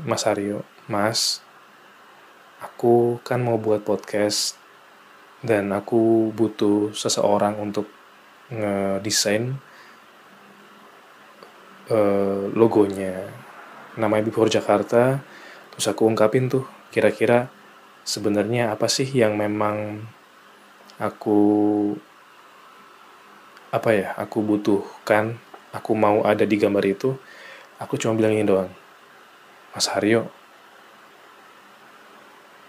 Mas Aryo, Mas, aku kan mau buat podcast dan aku butuh seseorang untuk ngedesain uh, logonya namanya Before Jakarta terus aku ungkapin tuh kira-kira sebenarnya apa sih yang memang aku apa ya aku butuhkan aku mau ada di gambar itu aku cuma bilang ini doang. Mas Haryo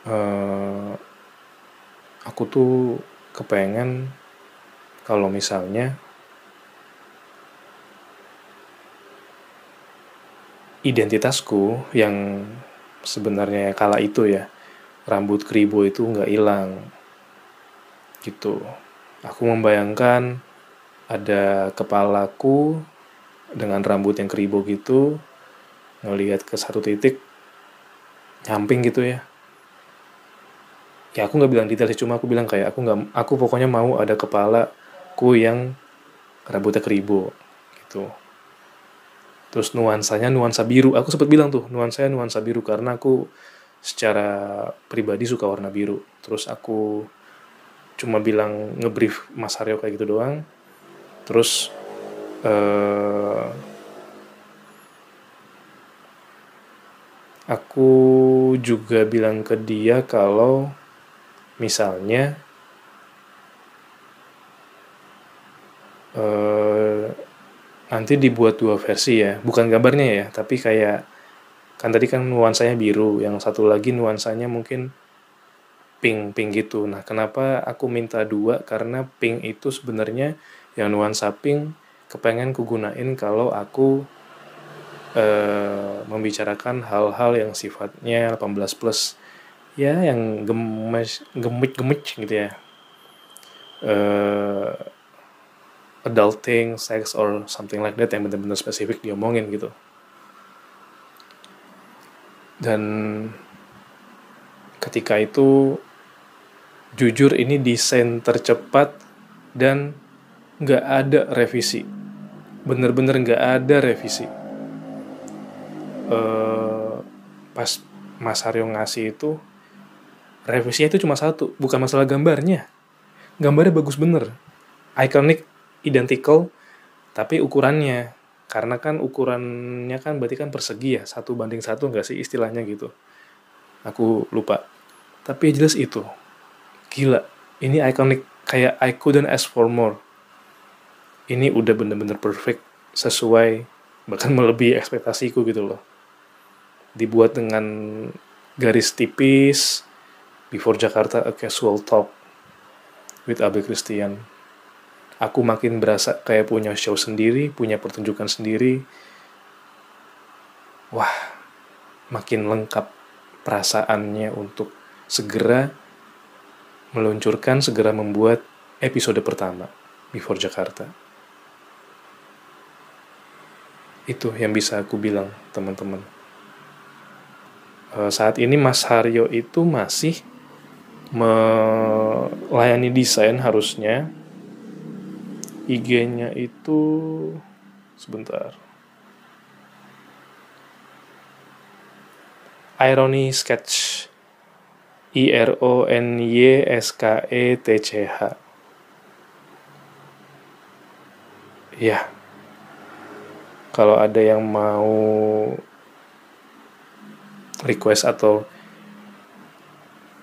uh, aku tuh kepengen kalau misalnya identitasku yang sebenarnya kala itu ya rambut keribu itu nggak hilang gitu. Aku membayangkan ada kepalaku dengan rambut yang keribu gitu ngelihat ke satu titik nyamping gitu ya. Ya aku nggak bilang detail sih cuma aku bilang kayak aku nggak aku pokoknya mau ada kepala ku yang rambutnya keribu gitu terus nuansanya nuansa biru. Aku sempat bilang tuh nuansanya nuansa biru karena aku secara pribadi suka warna biru. Terus aku cuma bilang ngebrief Mas Haryo kayak gitu doang. Terus uh, aku juga bilang ke dia kalau misalnya uh, nanti dibuat dua versi ya. Bukan gambarnya ya tapi kayak kan tadi kan nuansanya biru yang satu lagi nuansanya mungkin pink pink gitu. Nah kenapa aku minta dua? Karena pink itu sebenarnya yang nuansa pink kepengen kugunain kalau aku uh, membicarakan hal-hal yang sifatnya 18 plus. Ya yang gemes gemit gemit gitu ya. Uh, adulting sex or something like that yang benar-benar spesifik diomongin gitu. Dan ketika itu jujur ini desain tercepat dan nggak ada revisi. Bener-bener nggak ada revisi. Uh, pas Mas Aryo ngasih itu revisinya itu cuma satu bukan masalah gambarnya. Gambarnya bagus bener. Iconic identical tapi ukurannya. Karena kan ukurannya kan berarti kan persegi ya satu banding satu nggak sih istilahnya gitu. Aku lupa. Tapi jelas itu. Gila ini iconic kayak I couldn't ask for more. Ini udah bener-bener perfect sesuai bahkan melebihi ekspektasiku gitu loh. Dibuat dengan garis tipis before Jakarta a casual talk with Abe Christian aku makin berasa kayak punya show sendiri punya pertunjukan sendiri. Wah makin lengkap perasaannya untuk segera meluncurkan segera membuat episode pertama before Jakarta. Itu yang bisa aku bilang teman-teman. Uh, saat ini Mas Haryo itu masih melayani desain harusnya IG-nya itu sebentar. Irony Sketch. I R O N Y S K E T C H. Ya. Kalau ada yang mau request atau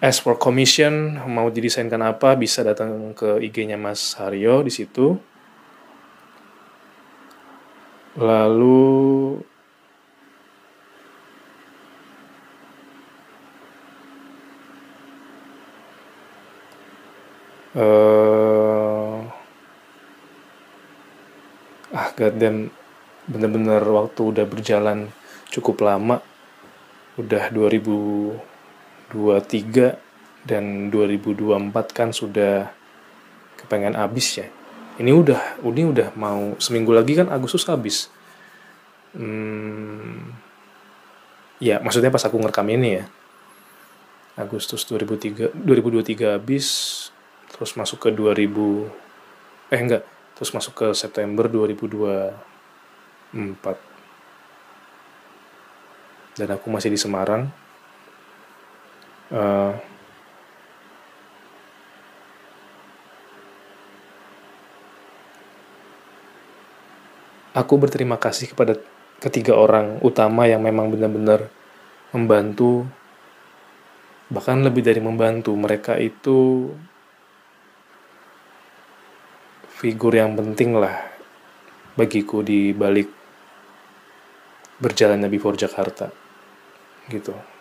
ask for commission mau didesainkan apa bisa datang ke IG-nya Mas Haryo di situ lalu uh, ah goddamn bener-bener waktu udah berjalan cukup lama. Udah 2023 dan 2024 kan sudah kepengen habis ya ini udah ini udah mau seminggu lagi kan Agustus habis. Hmm, ya maksudnya pas aku ngerekam ini ya. Agustus 2003 2023 habis terus masuk ke 2000 eh enggak terus masuk ke September 2024 dan aku masih di Semarang. Uh, aku berterima kasih kepada ketiga orang utama yang memang benar-benar membantu. Bahkan lebih dari membantu mereka itu figur yang penting lah bagiku di balik berjalannya Before Jakarta gitu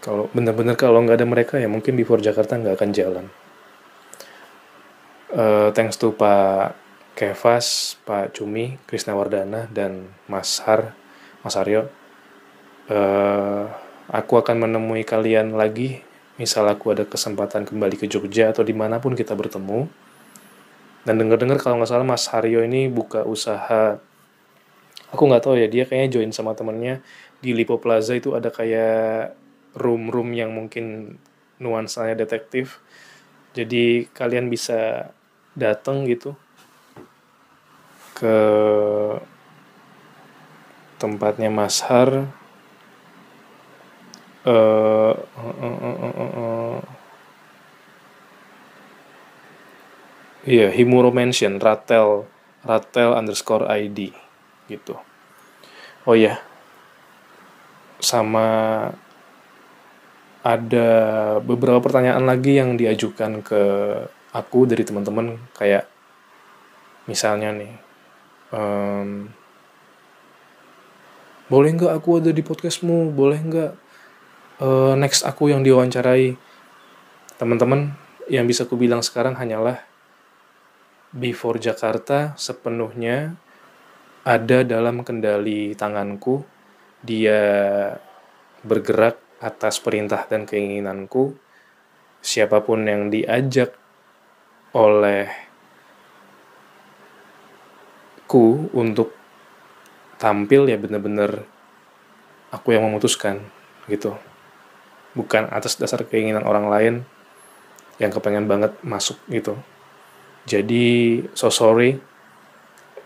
kalau benar-benar kalau nggak ada mereka ya mungkin Before Jakarta nggak akan jalan. Uh, thanks to Pak Kevas, Pak Cumi, Krisna Wardana, dan Mas Har, Mas Aryo. Uh, aku akan menemui kalian lagi. Misal aku ada kesempatan kembali ke Jogja atau di mana pun kita bertemu. Dan dengar-dengar kalau nggak salah Mas Haryo ini buka usaha. Aku nggak tahu ya dia kayaknya join sama temennya di Lipo Plaza itu ada kayak room-room yang mungkin nuansanya detektif. Jadi kalian bisa datang gitu ke tempatnya Mas Har. Uh, uh, uh, uh, uh, Iya, Himuro mention Ratel Ratel underscore ID gitu. Oh ya, sama ada beberapa pertanyaan lagi yang diajukan ke aku dari teman-teman kayak misalnya nih, um, boleh nggak aku ada di podcastmu? Boleh nggak uh, next aku yang diwawancarai teman-teman yang bisa aku bilang sekarang hanyalah before Jakarta sepenuhnya ada dalam kendali tanganku dia bergerak atas perintah dan keinginanku siapa pun yang diajak oleh ku untuk tampil ya bener-bener aku yang memutuskan gitu. Bukan atas dasar keinginan orang lain yang kepengen banget masuk gitu. Jadi so sorry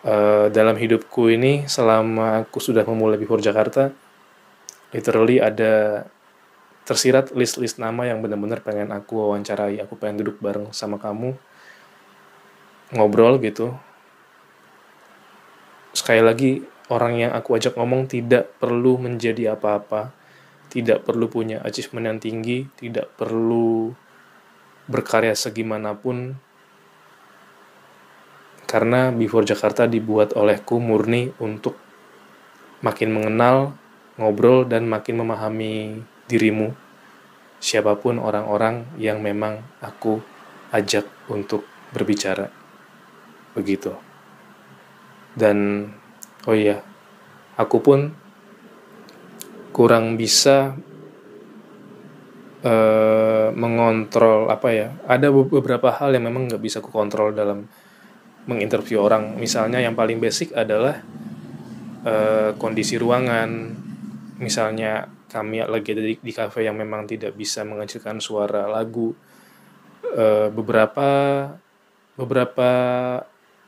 uh, dalam hidupku ini selama aku sudah memulai Before Jakarta literally ada tersirat list-list nama yang benar-benar pengen aku wawancarai. Aku pengen duduk bareng sama kamu ngobrol gitu. Sekali lagi orang yang aku ajak ngomong tidak perlu menjadi apa-apa tidak perlu punya achievement yang tinggi, tidak perlu berkarya segimanapun, karena Before Jakarta dibuat olehku murni untuk makin mengenal, ngobrol, dan makin memahami dirimu, siapa pun orang-orang yang memang aku ajak untuk berbicara. Begitu. Dan, oh iya, aku pun kurang bisa uh, mengontrol apa ya ada beberapa hal yang memang nggak bisa ku kontrol dalam menginterview orang misalnya yang paling basic adalah uh, kondisi ruangan misalnya kami lagi ada di, di cafe yang memang tidak bisa menghasilkan suara lagu. Uh, beberapa beberapa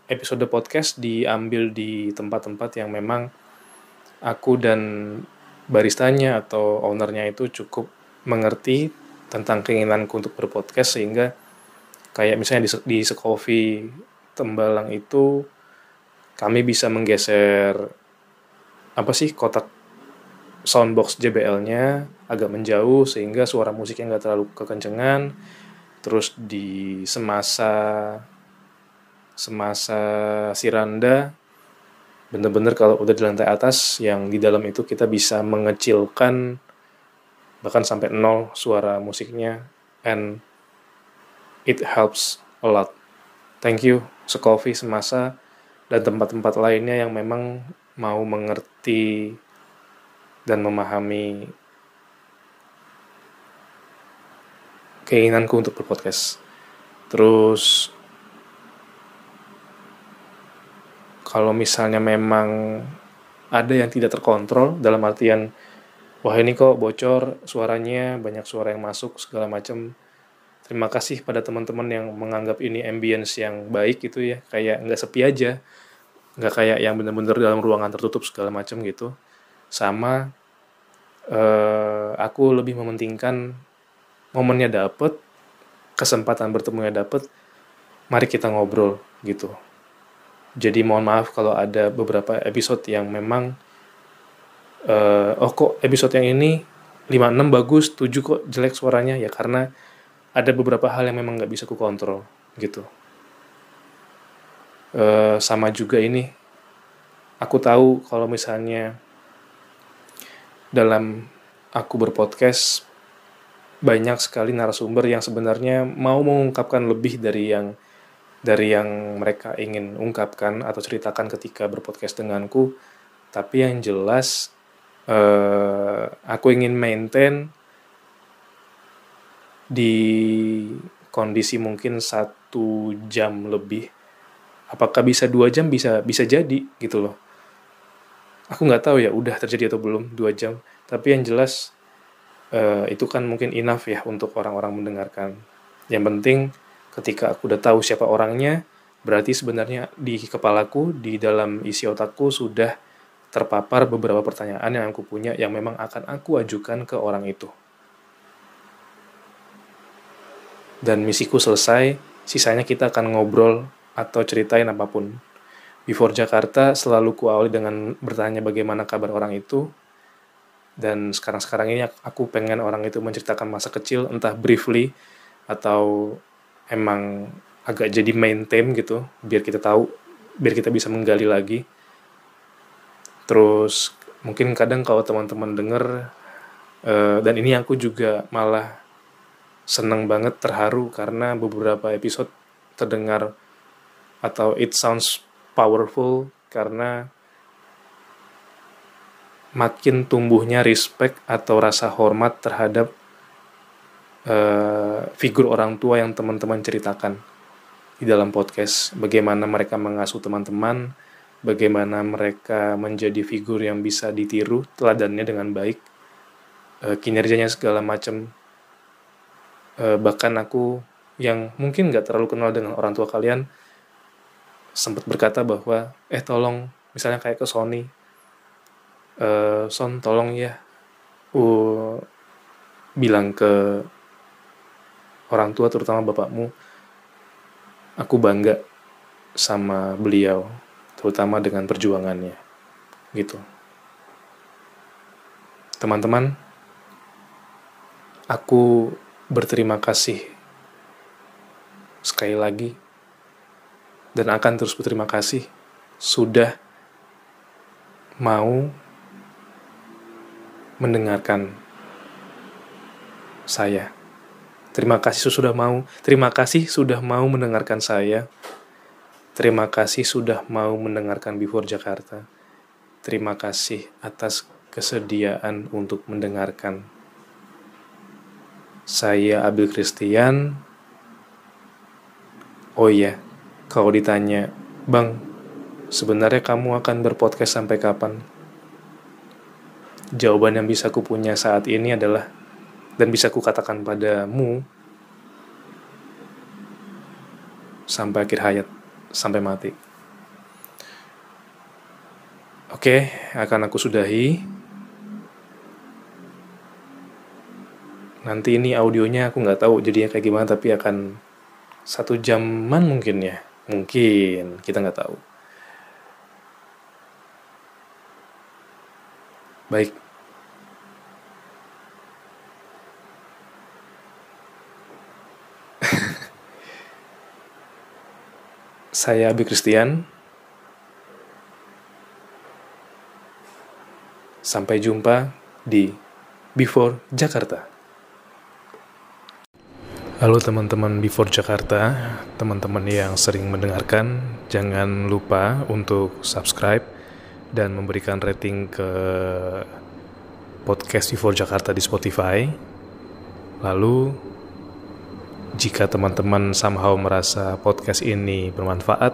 episode podcast diambil di tempat-tempat yang memang aku dan baristanya atau ownernya itu cukup mengerti tentang keinginanku untuk berpodcast sehingga kayak misalnya di, di Sekofi Tembalang itu kami bisa menggeser apa sih kotak soundbox JBL-nya agak menjauh sehingga suara musiknya nggak terlalu kekencengan. Terus di semasa semasa Siranda bener-bener kalau udah di lantai atas yang di dalam itu kita bisa mengecilkan bahkan sampai nol suara musiknya. And it helps a lot. Thank you Sekofi semasa dan tempat-tempat lainnya yang memang mau mengerti dan memahami keinginanku untuk berpodcast. Terus kalau misalnya memang ada yang tidak terkontrol dalam artian wah ini kok bocor suaranya banyak suara yang masuk segala macam terima kasih pada teman-teman yang menganggap ini ambience yang baik gitu ya. Kayak nggak sepi aja. Nggak kayak yang bener-bener dalam ruangan tertutup segala macam gitu sama uh, aku lebih mementingkan momennya dapet kesempatan bertemunya dapet mari kita ngobrol gitu jadi mohon maaf kalau ada beberapa episode yang memang uh, oh kok episode yang ini 56 bagus, 7 kok jelek suaranya ya karena ada beberapa hal yang memang nggak bisa ku kontrol gitu. Uh, sama juga ini aku tahu kalau misalnya dalam aku berpodcast banyak sekali narasumber yang sebenarnya mau mengungkapkan lebih dari yang dari yang mereka ingin ungkapkan atau ceritakan ketika berpodcast denganku. Tapi yang jelas uh, aku ingin maintain di kondisi mungkin satu jam lebih. Apakah bisa dua jam? Bisa bisa jadi gitu loh aku nggak tahu ya udah terjadi atau belum dua jam tapi yang jelas uh, itu kan mungkin enough ya untuk orang-orang mendengarkan yang penting ketika aku udah tahu siapa orangnya, berarti sebenarnya di kepalaku, di dalam isi otakku sudah terpapar beberapa pertanyaan yang aku punya yang memang akan aku ajukan ke orang itu. Dan misiku selesai, sisanya kita akan ngobrol atau ceritain apa pun. Before Jakarta selalu kuawali dengan bertanya bagaimana kabar orang itu. Dan sekarang-sekarang ini aku pengen orang itu menceritakan masa kecil, entah briefly atau emang agak jadi main theme gitu biar kita tahu biar kita bisa menggali lagi terus mungkin kadang kalau teman-teman denger uh, dan ini aku juga malah seneng banget terharu karena beberapa episode terdengar atau it sounds powerful karena makin tumbuhnya respect atau rasa hormat terhadap uh, figur orang tua yang teman-teman ceritakan di dalam podcast. Bagaimana mereka mengasuh teman-teman bagaimana mereka menjadi figur yang bisa ditiru teladannya dengan baik uh, kinerjanya segala macam. Uh, bahkan aku yang mungkin nggak terlalu kenal dengan orang tua kalian sempat berkata bahwa eh tolong misalnya kayak ke Sony. Uh, Son tolong ya uh, bilang ke orang tua terutama bapakmu aku bangga sama beliau terutama dengan perjuangannya. Gitu. Teman-teman aku berterima kasih sekali lagi dan akan terus berterima kasih sudah mau mendengarkan saya. Terima kasih sudah mau. Terima kasih sudah mau mendengarkan saya. Terima kasih sudah mau mendengarkan Before Jakarta. Terima kasih atas kesediaan untuk mendengarkan. Saya Abil Christian. Oh iya, kalau ditanya, Bang, sebenarnya kamu akan berpodcast sampai kapan? Jawaban yang bisa ku punya saat ini adalah, dan bisa ku katakan padamu, sampai akhir hayat, sampai mati. Oke, akan aku sudahi. Nanti ini audionya aku nggak tahu jadinya kayak gimana, tapi akan satu jaman mungkin ya. Mungkin, kita nggak tahu. Baik. [laughs] Saya Abi Christian. Sampai jumpa di Before Jakarta. Halo teman-teman Before Jakarta, teman-teman yang sering mendengarkan, jangan lupa untuk subscribe dan memberikan rating ke podcast Before Jakarta di Spotify. Lalu, jika teman-teman somehow merasa podcast ini bermanfaat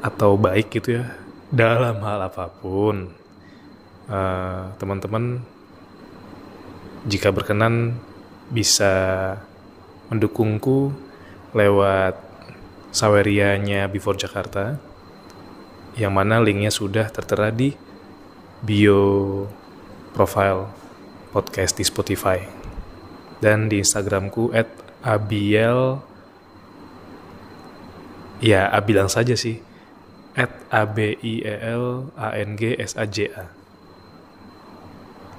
atau baik gitu ya, dalam hal apa pun, uh, teman-teman jika berkenan bisa mendukungku lewat sawerianya Before Jakarta yang mana linknya sudah tertera di bio profile podcast di Spotify. Dan di Instagramku at abiel ya abilang saja sih. At a b i e l a n g s a j a.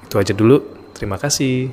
Itu aja dulu. Terima kasih